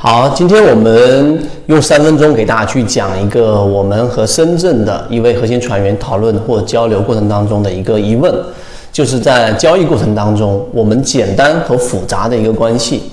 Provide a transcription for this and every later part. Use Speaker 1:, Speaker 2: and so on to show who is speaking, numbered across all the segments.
Speaker 1: 好，今天我们用三分钟给大家去讲一个我们和深圳的一位核心船员讨论或交流过程当中的一个疑问，就是在交易过程当中，我们简单和复杂的一个关系，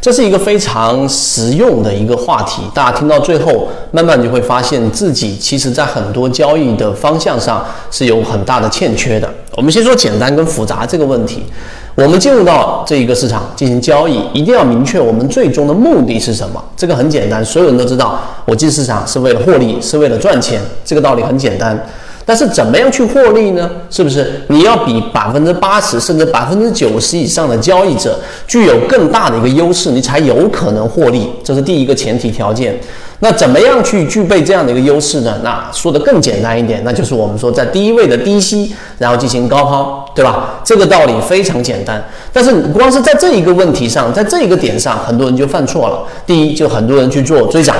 Speaker 1: 这是一个非常实用的一个话题。大家听到最后，慢慢就会发现自己其实在很多交易的方向上是有很大的欠缺的。我们先说简单跟复杂这个问题。我们进入到这一个市场进行交易，一定要明确我们最终的目的是什么。这个很简单，所有人都知道，我进市场是为了获利，是为了赚钱。这个道理很简单。但是怎么样去获利呢？是不是你要比百分之八十甚至百分之九十以上的交易者具有更大的一个优势，你才有可能获利？这是第一个前提条件。那怎么样去具备这样的一个优势呢？那说的更简单一点，那就是我们说在低位的低吸，然后进行高抛，对吧？这个道理非常简单。但是光是在这一个问题上，在这一个点上，很多人就犯错了。第一，就很多人去做追涨。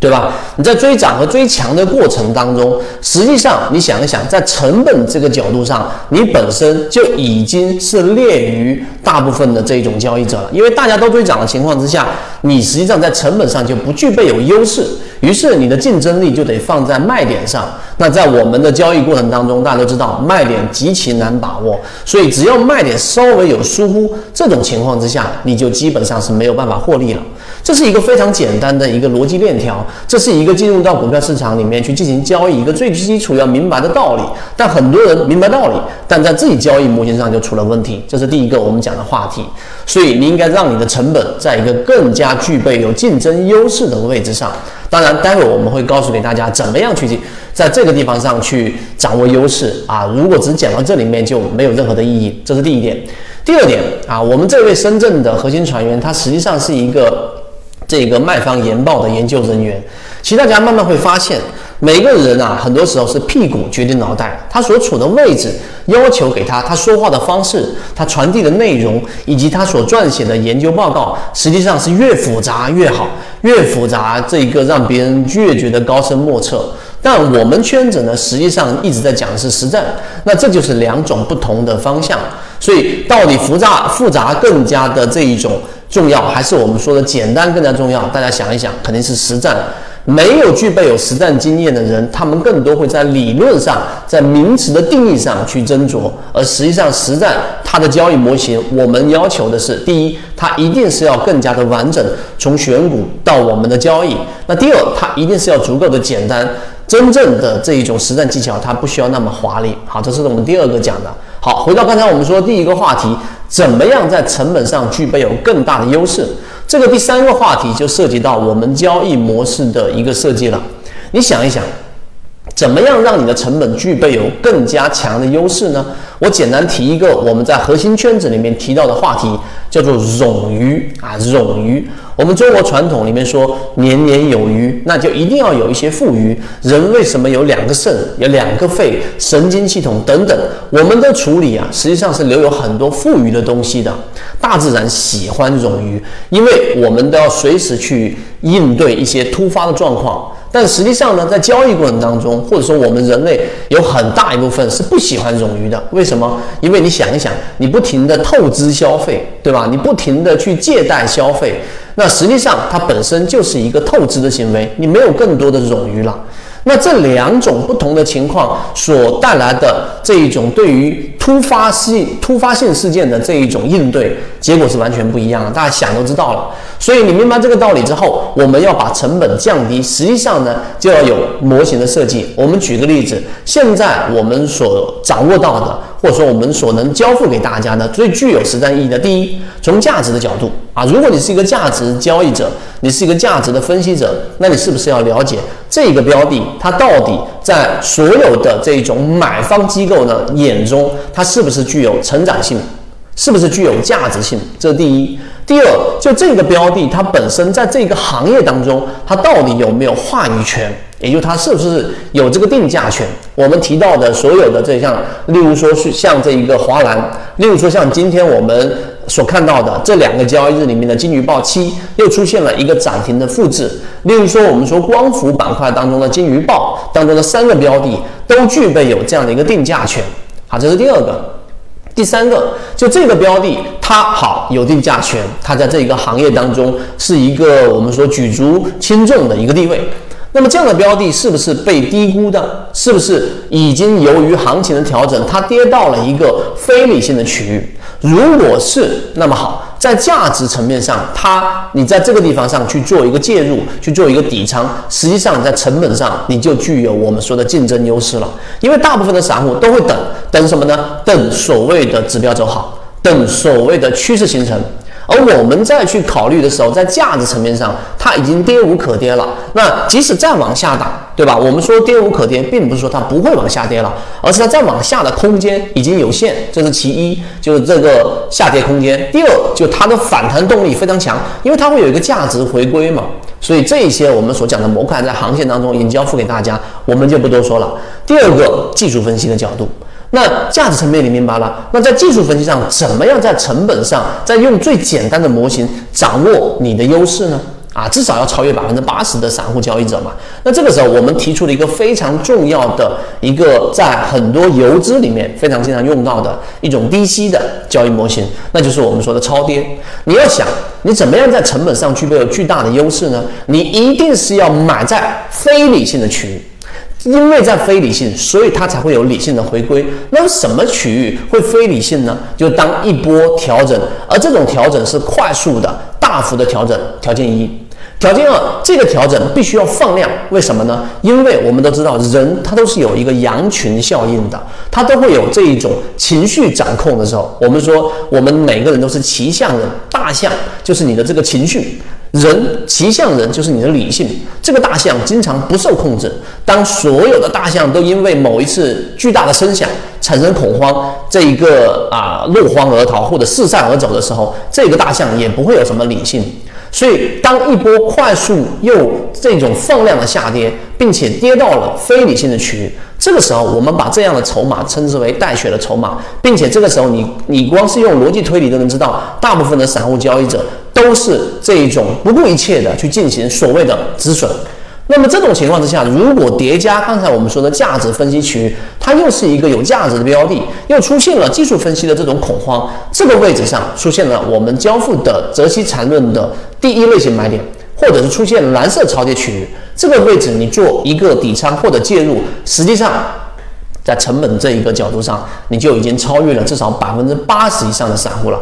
Speaker 1: 对吧？你在追涨和追强的过程当中，实际上你想一想，在成本这个角度上，你本身就已经是劣于大部分的这种交易者了。因为大家都追涨的情况之下，你实际上在成本上就不具备有优势，于是你的竞争力就得放在卖点上。那在我们的交易过程当中，大家都知道卖点极其难把握，所以只要卖点稍微有疏忽，这种情况之下，你就基本上是没有办法获利了。这是一个非常简单的一个逻辑链条，这是一个进入到股票市场里面去进行交易一个最基础要明白的道理。但很多人明白道理，但在自己交易模型上就出了问题。这是第一个我们讲的话题。所以你应该让你的成本在一个更加具备有竞争优势的位置上。当然，待会我们会告诉给大家怎么样去在这个地方上去掌握优势啊。如果只讲到这里面就没有任何的意义。这是第一点。第二点啊，我们这位深圳的核心船员，他实际上是一个。这个卖方研报的研究人员，其实大家慢慢会发现，每个人啊，很多时候是屁股决定脑袋，他所处的位置要求给他，他说话的方式，他传递的内容，以及他所撰写的研究报告，实际上是越复杂越好，越复杂这一个让别人越觉得高深莫测。但我们圈子呢，实际上一直在讲的是实战，那这就是两种不同的方向。所以到底复杂复杂更加的这一种。重要还是我们说的简单更加重要？大家想一想，肯定是实战。没有具备有实战经验的人，他们更多会在理论上、在名词的定义上去斟酌，而实际上实战它的交易模型，我们要求的是：第一，它一定是要更加的完整，从选股到我们的交易；那第二，它一定是要足够的简单。真正的这一种实战技巧，它不需要那么华丽。好，这是我们第二个讲的。好，回到刚才我们说第一个话题。怎么样在成本上具备有更大的优势？这个第三个话题就涉及到我们交易模式的一个设计了。你想一想，怎么样让你的成本具备有更加强的优势呢？我简单提一个我们在核心圈子里面提到的话题，叫做冗余啊，冗余。我们中国传统里面说年年有余，那就一定要有一些富余。人为什么有两个肾、有两个肺、神经系统等等？我们的处理啊，实际上是留有很多富余的东西的。大自然喜欢冗余，因为我们都要随时去应对一些突发的状况。但实际上呢，在交易过程当中，或者说我们人类有很大一部分是不喜欢冗余的。为什么？因为你想一想，你不停的透支消费，对吧？你不停的去借贷消费。那实际上，它本身就是一个透支的行为，你没有更多的冗余了。那这两种不同的情况所带来的这一种对于突发性突发性事件的这一种应对，结果是完全不一样的。大家想都知道了。所以你明白这个道理之后，我们要把成本降低，实际上呢，就要有模型的设计。我们举个例子，现在我们所掌握到的。或者说，我们所能交付给大家的最具有实战意义的，第一，从价值的角度啊，如果你是一个价值交易者，你是一个价值的分析者，那你是不是要了解这个标的它到底在所有的这种买方机构呢眼中，它是不是具有成长性，是不是具有价值性？这是第一。第二，就这个标的它本身在这个行业当中，它到底有没有话语权？也就它是不是有这个定价权？我们提到的所有的这项，例如说是像这一个华兰，例如说像今天我们所看到的这两个交易日里面的金鱼报七又出现了一个涨停的复制。例如说我们说光伏板块当中的金鱼报当中的三个标的都具备有这样的一个定价权。好，这是第二个。第三个，就这个标的。它好有定价权，它在这一个行业当中是一个我们说举足轻重的一个地位。那么这样的标的是不是被低估的？是不是已经由于行情的调整，它跌到了一个非理性的区域？如果是，那么好，在价值层面上，它你在这个地方上去做一个介入，去做一个底仓，实际上在成本上你就具有我们说的竞争优势了。因为大部分的散户都会等等什么呢？等所谓的指标走好，等所谓的趋势形成。而我们再去考虑的时候，在价值层面上，它已经跌无可跌了。那即使再往下打，对吧？我们说跌无可跌，并不是说它不会往下跌了，而是它再往下的空间已经有限，这是其一，就是这个下跌空间。第二，就它的反弹动力非常强，因为它会有一个价值回归嘛。所以这一些我们所讲的模块在航线当中已经交付给大家，我们就不多说了。第二个，技术分析的角度。那价值层面你明白了？那在技术分析上，怎么样在成本上，在用最简单的模型掌握你的优势呢？啊，至少要超越百分之八十的散户交易者嘛。那这个时候，我们提出了一个非常重要的一个，在很多游资里面非常经常用到的一种低吸的交易模型，那就是我们说的超跌。你要想，你怎么样在成本上具备有巨大的优势呢？你一定是要买在非理性的区域。因为在非理性，所以它才会有理性的回归。那么什么区域会非理性呢？就当一波调整，而这种调整是快速的、大幅的调整。条件一，条件二，这个调整必须要放量。为什么呢？因为我们都知道，人他都是有一个羊群效应的，他都会有这一种情绪掌控的时候。我们说，我们每个人都是骑象人，大象就是你的这个情绪。人骑象人就是你的理性，这个大象经常不受控制。当所有的大象都因为某一次巨大的声响产生恐慌，这一个啊落荒而逃或者四散而走的时候，这个大象也不会有什么理性。所以，当一波快速又这种放量的下跌，并且跌到了非理性的区域，这个时候我们把这样的筹码称之为带血的筹码，并且这个时候你你光是用逻辑推理都能知道，大部分的散户交易者。都是这一种不顾一切的去进行所谓的止损。那么这种情况之下，如果叠加刚才我们说的价值分析区域，它又是一个有价值的标的，又出现了技术分析的这种恐慌，这个位置上出现了我们交付的择期缠论的第一类型买点，或者是出现蓝色超跌区域，这个位置你做一个底仓或者介入，实际上。在成本这一个角度上，你就已经超越了至少百分之八十以上的散户了。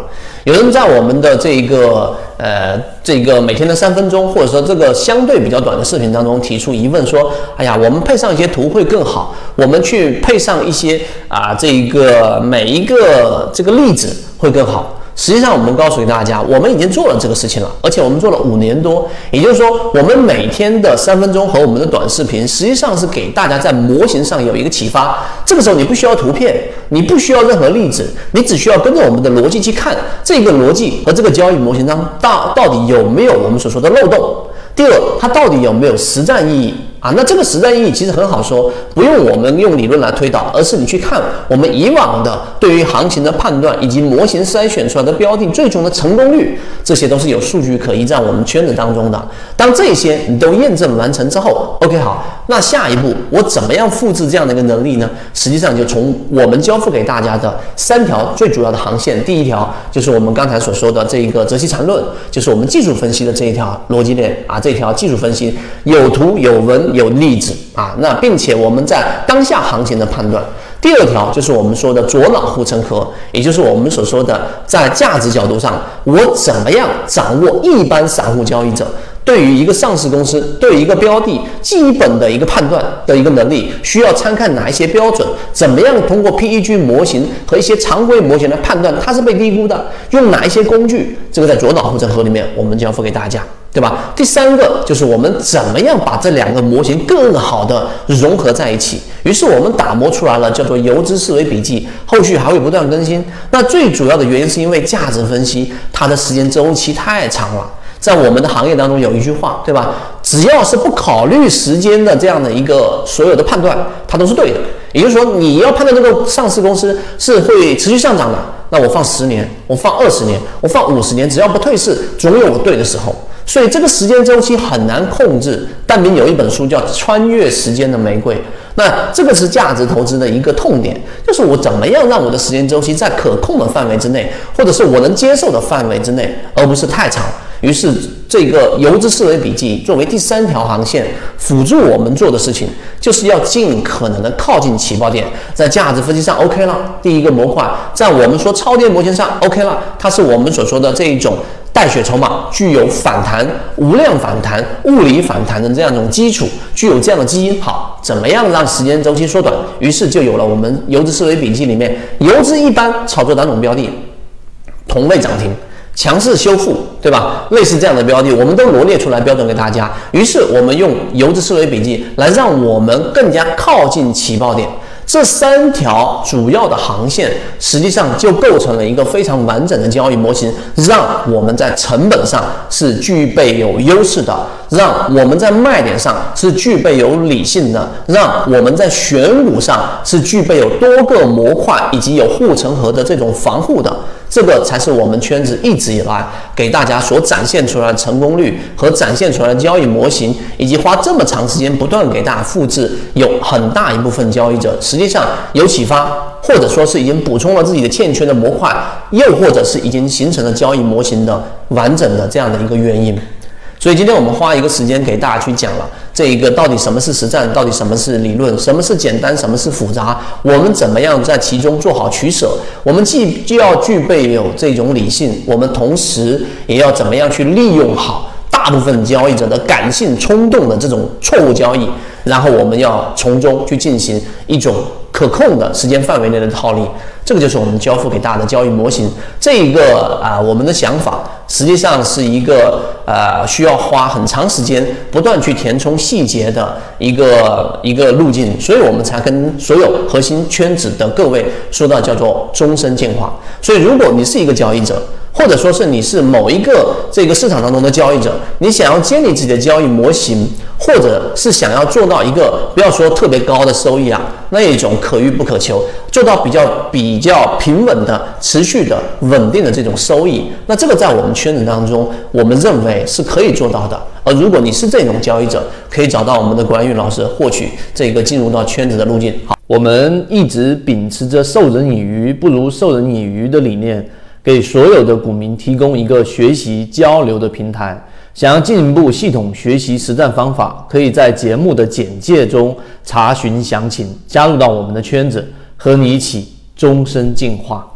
Speaker 1: 有人在我们的这一个呃这个每天的三分钟，或者说这个相对比较短的视频当中提出疑问说：“哎呀，我们配上一些图会更好，我们去配上一些啊这一个每一个这个例子会更好。”实际上，我们告诉给大家，我们已经做了这个事情了，而且我们做了五年多。也就是说，我们每天的三分钟和我们的短视频，实际上是给大家在模型上有一个启发。这个时候，你不需要图片，你不需要任何例子，你只需要跟着我们的逻辑去看这个逻辑和这个交易模型当到到底有没有我们所说的漏洞。第二，它到底有没有实战意义？啊，那这个实战意义其实很好说，不用我们用理论来推导，而是你去看我们以往的对于行情的判断以及模型筛选出来的标的最终的成功率，这些都是有数据可依在我们圈子当中的。当这些你都验证完成之后，OK 好，那下一步我怎么样复制这样的一个能力呢？实际上就从我们交付给大家的三条最主要的航线，第一条就是我们刚才所说的这一个泽西缠论，就是我们技术分析的这一条逻辑链啊，这条技术分析有图有文。有例子啊，那并且我们在当下行情的判断。第二条就是我们说的左脑护城河，也就是我们所说的在价值角度上，我怎么样掌握一般散户交易者对于一个上市公司、对于一个标的基本的一个判断的一个能力，需要参看哪一些标准？怎么样通过 PEG 模型和一些常规模型来判断它是被低估的？用哪一些工具？这个在左脑护城河里面，我们交付给大家。对吧？第三个就是我们怎么样把这两个模型更好的融合在一起。于是我们打磨出来了，叫做游资思维笔记，后续还会不断更新。那最主要的原因是因为价值分析它的时间周期太长了。在我们的行业当中有一句话，对吧？只要是不考虑时间的这样的一个所有的判断，它都是对的。也就是说，你要判断这个上市公司是会持续上涨的，那我放十年，我放二十年，我放五十年，只要不退市，总有我对的时候。所以这个时间周期很难控制。但明有一本书叫《穿越时间的玫瑰》，那这个是价值投资的一个痛点，就是我怎么样让我的时间周期在可控的范围之内，或者是我能接受的范围之内，而不是太长。于是，这个游资思维笔记作为第三条航线，辅助我们做的事情，就是要尽可能的靠近起爆点，在价值分析上 OK 了。第一个模块，在我们说超跌模型上 OK 了，它是我们所说的这一种带血筹码，具有反弹、无量反弹、物理反弹的这样一种基础，具有这样的基因。好，怎么样让时间周期缩短？于是就有了我们游资思维笔记里面游资一般炒作两种标的，同类涨停。强势修复，对吧？类似这样的标的，我们都罗列出来标准给大家。于是我们用游资思维笔记来让我们更加靠近起爆点。这三条主要的航线，实际上就构成了一个非常完整的交易模型，让我们在成本上是具备有优势的，让我们在卖点上是具备有理性的，让我们在选股上是具备有多个模块以及有护城河的这种防护的。这个才是我们圈子一直以来给大家所展现出来的成功率和展现出来的交易模型，以及花这么长时间不断给大家复制，有很大一部分交易者实际上有启发，或者说是已经补充了自己的欠缺的模块，又或者是已经形成了交易模型的完整的这样的一个原因。所以今天我们花一个时间给大家去讲了这一个到底什么是实战，到底什么是理论，什么是简单，什么是复杂，我们怎么样在其中做好取舍？我们既既要具备有这种理性，我们同时也要怎么样去利用好大部分交易者的感性冲动的这种错误交易，然后我们要从中去进行一种可控的时间范围内的套利。这个就是我们交付给大家的交易模型。这一个啊，我们的想法实际上是一个呃，需要花很长时间不断去填充细节的一个一个路径，所以我们才跟所有核心圈子的各位说到叫做终身进化。所以，如果你是一个交易者，或者说是你是某一个这个市场当中的交易者，你想要建立自己的交易模型，或者是想要做到一个不要说特别高的收益啊，那一种可遇不可求，做到比较比较平稳的、持续的、稳定的这种收益，那这个在我们圈子当中，我们认为是可以做到的。而如果你是这种交易者，可以找到我们的管宇老师，获取这个进入到圈子的路径。好，
Speaker 2: 我们一直秉持着授人以鱼不如授人以渔的理念。给所有的股民提供一个学习交流的平台。想要进一步系统学习实战方法，可以在节目的简介中查询详情，加入到我们的圈子，和你一起终身进化。